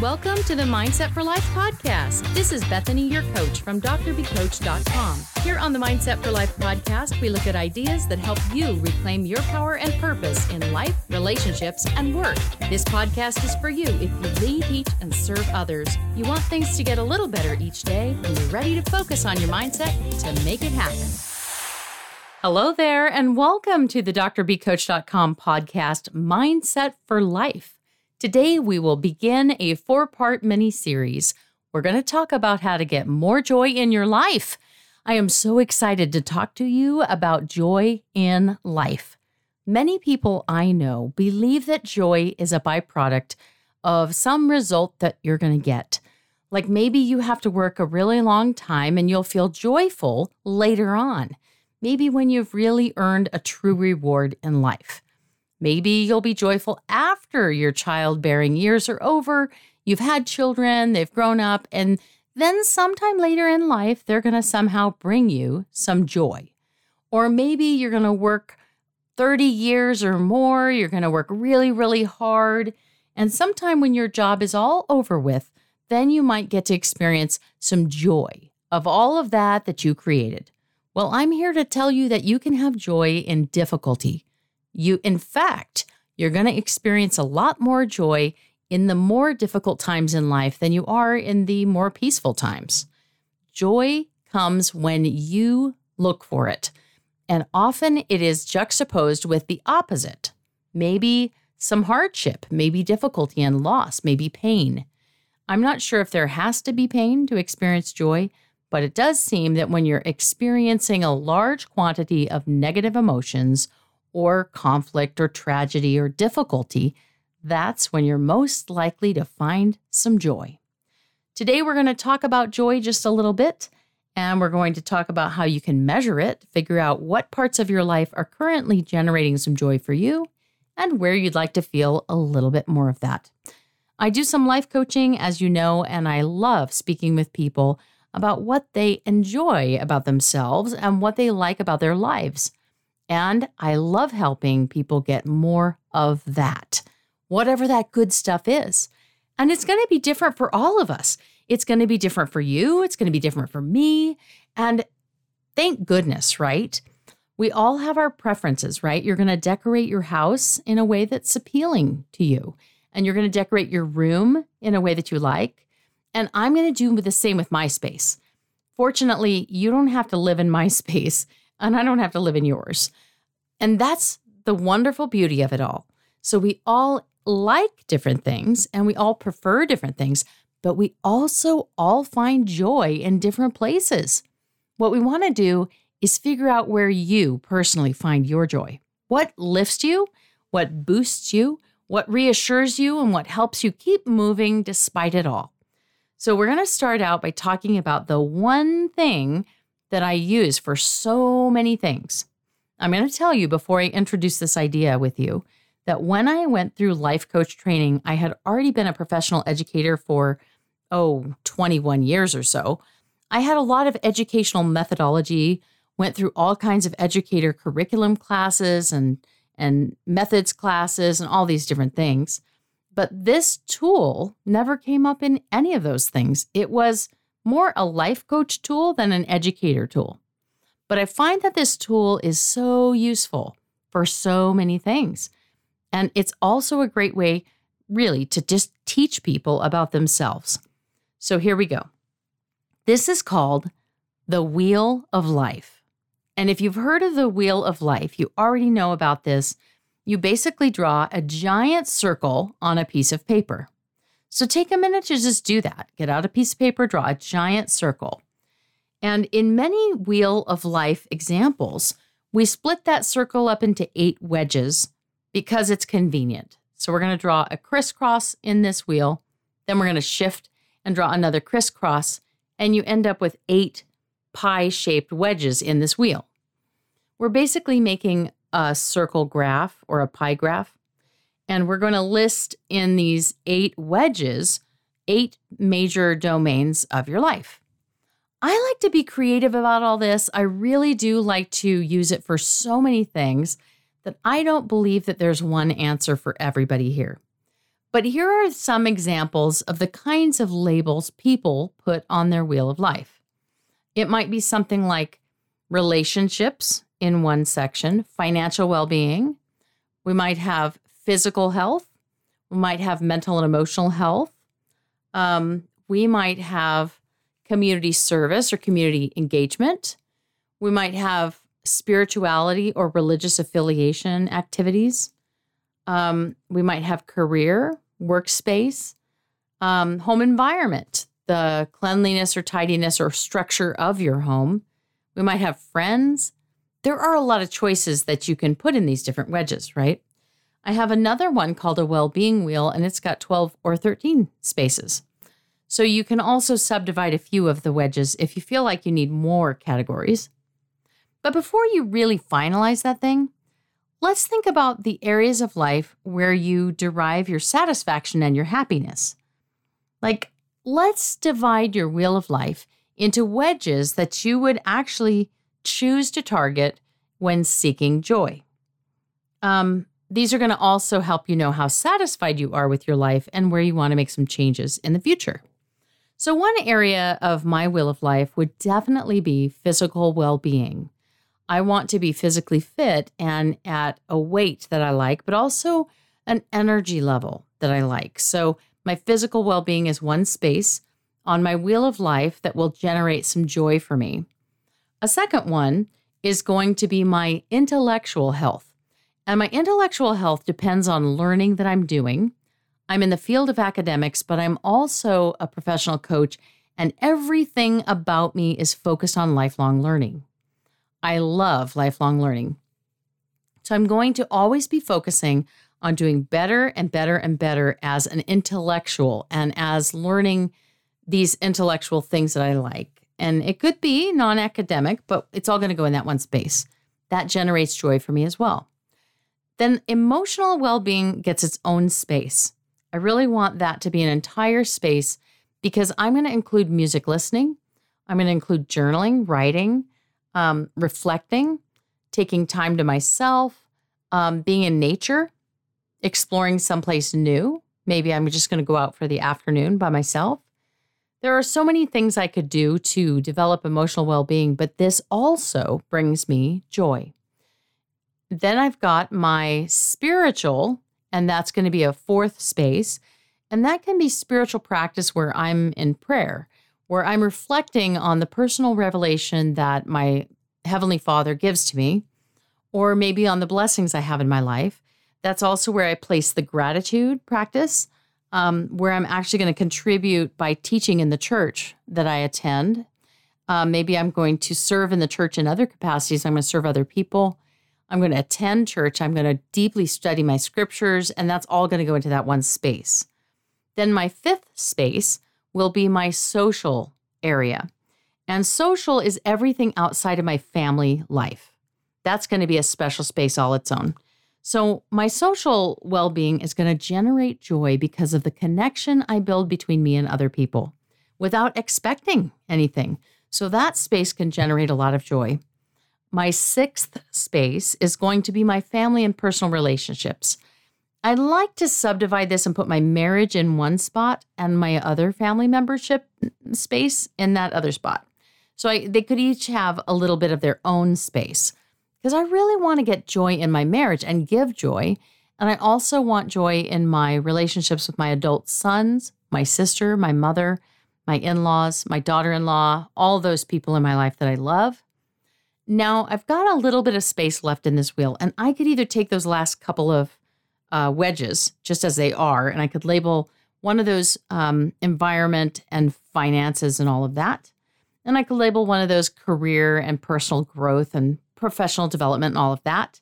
Welcome to the Mindset for Life podcast. This is Bethany, your coach from drbcoach.com. Here on the Mindset for Life podcast, we look at ideas that help you reclaim your power and purpose in life, relationships, and work. This podcast is for you if you lead, teach, and serve others. You want things to get a little better each day, and you're ready to focus on your mindset to make it happen. Hello there, and welcome to the drbcoach.com podcast, Mindset for Life. Today, we will begin a four part mini series. We're going to talk about how to get more joy in your life. I am so excited to talk to you about joy in life. Many people I know believe that joy is a byproduct of some result that you're going to get. Like maybe you have to work a really long time and you'll feel joyful later on. Maybe when you've really earned a true reward in life. Maybe you'll be joyful after your childbearing years are over. You've had children, they've grown up, and then sometime later in life, they're going to somehow bring you some joy. Or maybe you're going to work 30 years or more, you're going to work really, really hard. And sometime when your job is all over with, then you might get to experience some joy of all of that that you created. Well, I'm here to tell you that you can have joy in difficulty. You, in fact, you're going to experience a lot more joy in the more difficult times in life than you are in the more peaceful times. Joy comes when you look for it. And often it is juxtaposed with the opposite. Maybe some hardship, maybe difficulty and loss, maybe pain. I'm not sure if there has to be pain to experience joy, but it does seem that when you're experiencing a large quantity of negative emotions or conflict or tragedy or difficulty, that's when you're most likely to find some joy. Today, we're going to talk about joy just a little bit, and we're going to talk about how you can measure it, figure out what parts of your life are currently generating some joy for you, and where you'd like to feel a little bit more of that. I do some life coaching, as you know, and I love speaking with people about what they enjoy about themselves and what they like about their lives. And I love helping people get more of that, whatever that good stuff is. And it's going to be different for all of us. It's going to be different for you. It's going to be different for me. And thank goodness, right? We all have our preferences, right? You're going to decorate your house in a way that's appealing to you, and you're going to decorate your room in a way that you like. And I'm going to do the same with my space. Fortunately, you don't have to live in my space and I don't have to live in yours. And that's the wonderful beauty of it all. So we all like different things and we all prefer different things, but we also all find joy in different places. What we want to do is figure out where you personally find your joy. What lifts you, what boosts you, what reassures you, and what helps you keep moving despite it all. So, we're going to start out by talking about the one thing that I use for so many things. I'm going to tell you before I introduce this idea with you that when I went through life coach training, I had already been a professional educator for, oh, 21 years or so. I had a lot of educational methodology, went through all kinds of educator curriculum classes and, and methods classes and all these different things. But this tool never came up in any of those things. It was more a life coach tool than an educator tool. But I find that this tool is so useful for so many things. And it's also a great way, really, to just teach people about themselves. So here we go. This is called the Wheel of Life. And if you've heard of the Wheel of Life, you already know about this. You basically draw a giant circle on a piece of paper. So take a minute to just do that. Get out a piece of paper, draw a giant circle. And in many Wheel of Life examples, we split that circle up into eight wedges because it's convenient. So we're going to draw a crisscross in this wheel, then we're going to shift and draw another crisscross, and you end up with eight pie shaped wedges in this wheel. We're basically making a circle graph or a pie graph. And we're going to list in these eight wedges eight major domains of your life. I like to be creative about all this. I really do like to use it for so many things that I don't believe that there's one answer for everybody here. But here are some examples of the kinds of labels people put on their wheel of life. It might be something like relationships in one section, financial well being. We might have physical health. We might have mental and emotional health. Um, we might have community service or community engagement. We might have spirituality or religious affiliation activities. Um, we might have career, workspace, um, home environment, the cleanliness or tidiness or structure of your home. We might have friends. There are a lot of choices that you can put in these different wedges, right? I have another one called a well being wheel, and it's got 12 or 13 spaces. So you can also subdivide a few of the wedges if you feel like you need more categories. But before you really finalize that thing, let's think about the areas of life where you derive your satisfaction and your happiness. Like, let's divide your wheel of life into wedges that you would actually choose to target when seeking joy. Um, these are going to also help you know how satisfied you are with your life and where you want to make some changes in the future. So, one area of my wheel of life would definitely be physical well being. I want to be physically fit and at a weight that I like, but also an energy level that I like. So, my physical well being is one space on my wheel of life that will generate some joy for me. A second one is going to be my intellectual health. And my intellectual health depends on learning that I'm doing. I'm in the field of academics, but I'm also a professional coach, and everything about me is focused on lifelong learning. I love lifelong learning. So I'm going to always be focusing on doing better and better and better as an intellectual and as learning these intellectual things that I like. And it could be non academic, but it's all going to go in that one space. That generates joy for me as well. Then emotional well being gets its own space. I really want that to be an entire space because I'm going to include music listening, I'm going to include journaling, writing, um, reflecting, taking time to myself, um, being in nature, exploring someplace new. Maybe I'm just going to go out for the afternoon by myself. There are so many things I could do to develop emotional well being, but this also brings me joy. Then I've got my spiritual, and that's going to be a fourth space. And that can be spiritual practice where I'm in prayer where I'm reflecting on the personal revelation that my Heavenly Father gives to me, or maybe on the blessings I have in my life. That's also where I place the gratitude practice, um, where I'm actually going to contribute by teaching in the church that I attend. Um, maybe I'm going to serve in the church in other capacities. I'm going to serve other people. I'm going to attend church. I'm going to deeply study my scriptures, and that's all going to go into that one space. Then, my fifth space will be my social area. And social is everything outside of my family life. That's going to be a special space all its own. So, my social well being is going to generate joy because of the connection I build between me and other people without expecting anything. So, that space can generate a lot of joy. My sixth space is going to be my family and personal relationships. I'd like to subdivide this and put my marriage in one spot and my other family membership space in that other spot. So I, they could each have a little bit of their own space because I really want to get joy in my marriage and give joy. And I also want joy in my relationships with my adult sons, my sister, my mother, my in laws, my daughter in law, all those people in my life that I love. Now, I've got a little bit of space left in this wheel, and I could either take those last couple of uh, wedges just as they are, and I could label one of those um, environment and finances and all of that. And I could label one of those career and personal growth and professional development and all of that.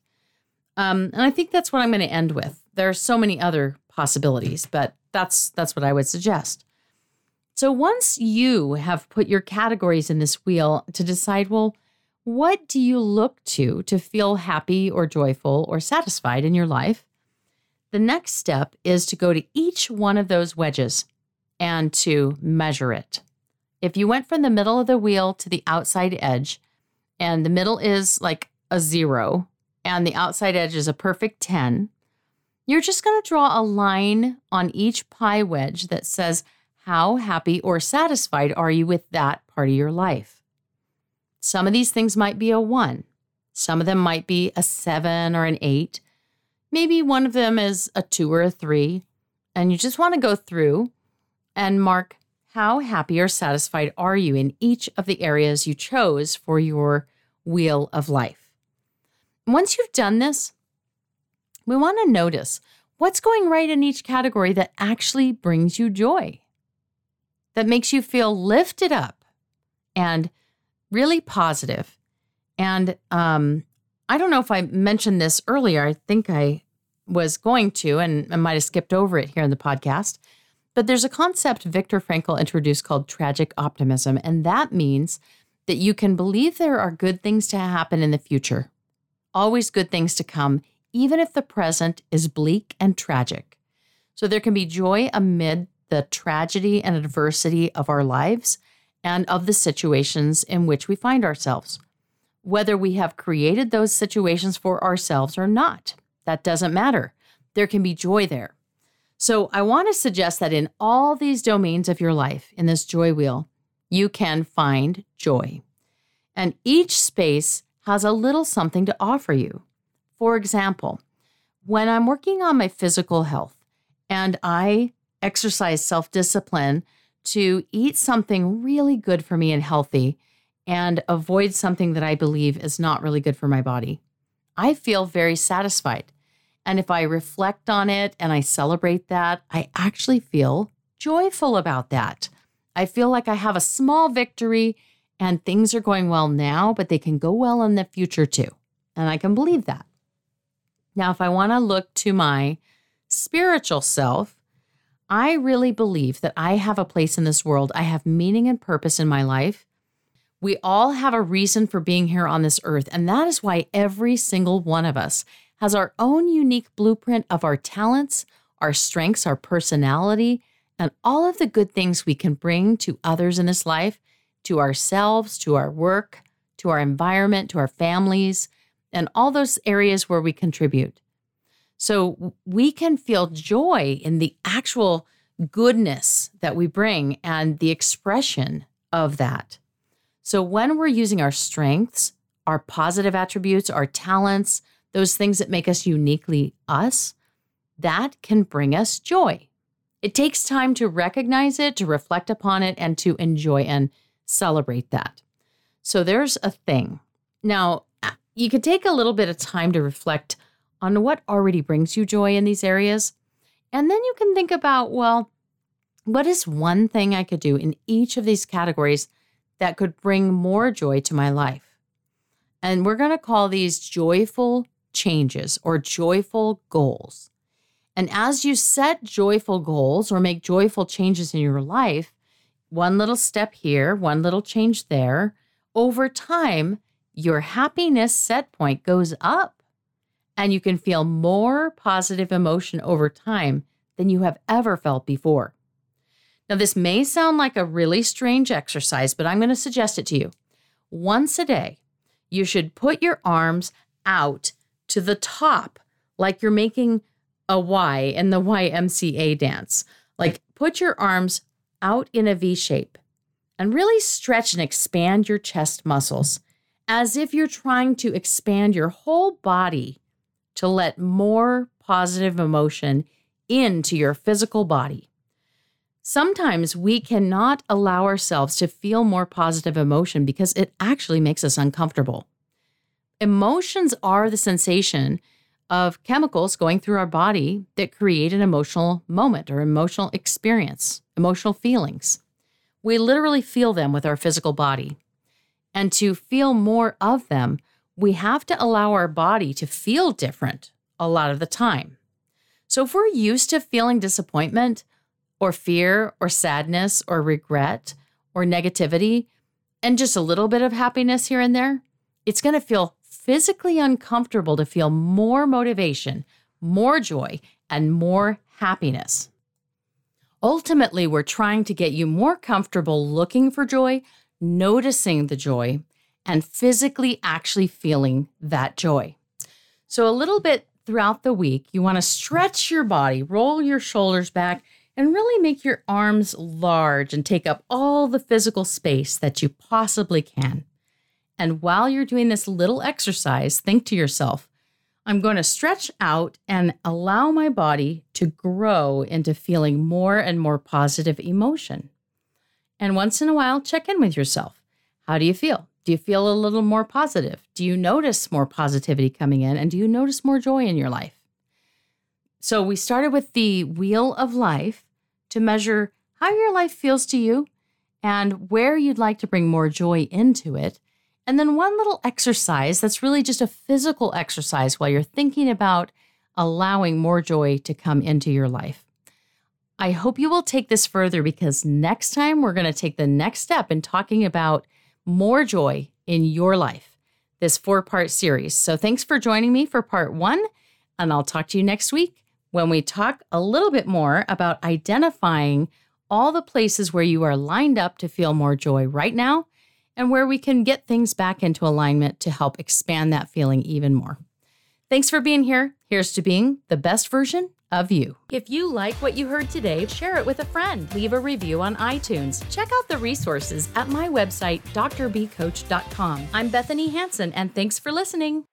Um, and I think that's what I'm going to end with. There are so many other possibilities, but that's that's what I would suggest. So once you have put your categories in this wheel to decide, well, what do you look to to feel happy or joyful or satisfied in your life? The next step is to go to each one of those wedges and to measure it. If you went from the middle of the wheel to the outside edge, and the middle is like a zero, and the outside edge is a perfect 10, you're just going to draw a line on each pie wedge that says, How happy or satisfied are you with that part of your life? Some of these things might be a one, some of them might be a seven or an eight. Maybe one of them is a two or a three. And you just want to go through and mark how happy or satisfied are you in each of the areas you chose for your wheel of life. Once you've done this, we want to notice what's going right in each category that actually brings you joy, that makes you feel lifted up and really positive. And um, I don't know if I mentioned this earlier. I think I was going to, and I might have skipped over it here in the podcast. But there's a concept Viktor Frankl introduced called tragic optimism. And that means that you can believe there are good things to happen in the future, always good things to come, even if the present is bleak and tragic. So there can be joy amid the tragedy and adversity of our lives and of the situations in which we find ourselves. Whether we have created those situations for ourselves or not, that doesn't matter. There can be joy there. So I want to suggest that in all these domains of your life, in this joy wheel, you can find joy. And each space has a little something to offer you. For example, when I'm working on my physical health and I exercise self discipline to eat something really good for me and healthy and avoid something that I believe is not really good for my body, I feel very satisfied. And if I reflect on it and I celebrate that, I actually feel joyful about that. I feel like I have a small victory and things are going well now, but they can go well in the future too. And I can believe that. Now, if I want to look to my spiritual self, I really believe that I have a place in this world. I have meaning and purpose in my life. We all have a reason for being here on this earth. And that is why every single one of us has our own unique blueprint of our talents, our strengths, our personality, and all of the good things we can bring to others in this life, to ourselves, to our work, to our environment, to our families, and all those areas where we contribute. So we can feel joy in the actual goodness that we bring and the expression of that. So when we're using our strengths, our positive attributes, our talents, those things that make us uniquely us, that can bring us joy. It takes time to recognize it, to reflect upon it, and to enjoy and celebrate that. So there's a thing. Now, you could take a little bit of time to reflect on what already brings you joy in these areas. And then you can think about, well, what is one thing I could do in each of these categories that could bring more joy to my life? And we're going to call these joyful changes or joyful goals. And as you set joyful goals or make joyful changes in your life, one little step here, one little change there, over time, your happiness set point goes up and you can feel more positive emotion over time than you have ever felt before. Now, this may sound like a really strange exercise, but I'm going to suggest it to you. Once a day, you should put your arms out to the top, like you're making a Y in the YMCA dance. Like put your arms out in a V shape and really stretch and expand your chest muscles as if you're trying to expand your whole body to let more positive emotion into your physical body. Sometimes we cannot allow ourselves to feel more positive emotion because it actually makes us uncomfortable. Emotions are the sensation of chemicals going through our body that create an emotional moment or emotional experience, emotional feelings. We literally feel them with our physical body. And to feel more of them, we have to allow our body to feel different a lot of the time. So if we're used to feeling disappointment or fear or sadness or regret or negativity and just a little bit of happiness here and there, it's going to feel physically uncomfortable to feel more motivation, more joy, and more happiness. Ultimately, we're trying to get you more comfortable looking for joy noticing the joy, and physically actually feeling that joy. So, a little bit throughout the week, you want to stretch your body, roll your shoulders back, and really make your arms large and take up all the physical space that you possibly can. And while you're doing this little exercise, think to yourself, I'm going to stretch out and allow my body to grow into feeling more and more positive emotion. And once in a while, check in with yourself. How do you feel? Do you feel a little more positive? Do you notice more positivity coming in? And do you notice more joy in your life? So, we started with the wheel of life to measure how your life feels to you and where you'd like to bring more joy into it. And then one little exercise that's really just a physical exercise while you're thinking about allowing more joy to come into your life. I hope you will take this further because next time we're going to take the next step in talking about more joy in your life, this four part series. So thanks for joining me for part one, and I'll talk to you next week when we talk a little bit more about identifying all the places where you are lined up to feel more joy right now and where we can get things back into alignment to help expand that feeling even more. Thanks for being here. Here's to being the best version of you. If you like what you heard today, share it with a friend. Leave a review on iTunes. Check out the resources at my website, drbcoach.com. I'm Bethany Hanson, and thanks for listening.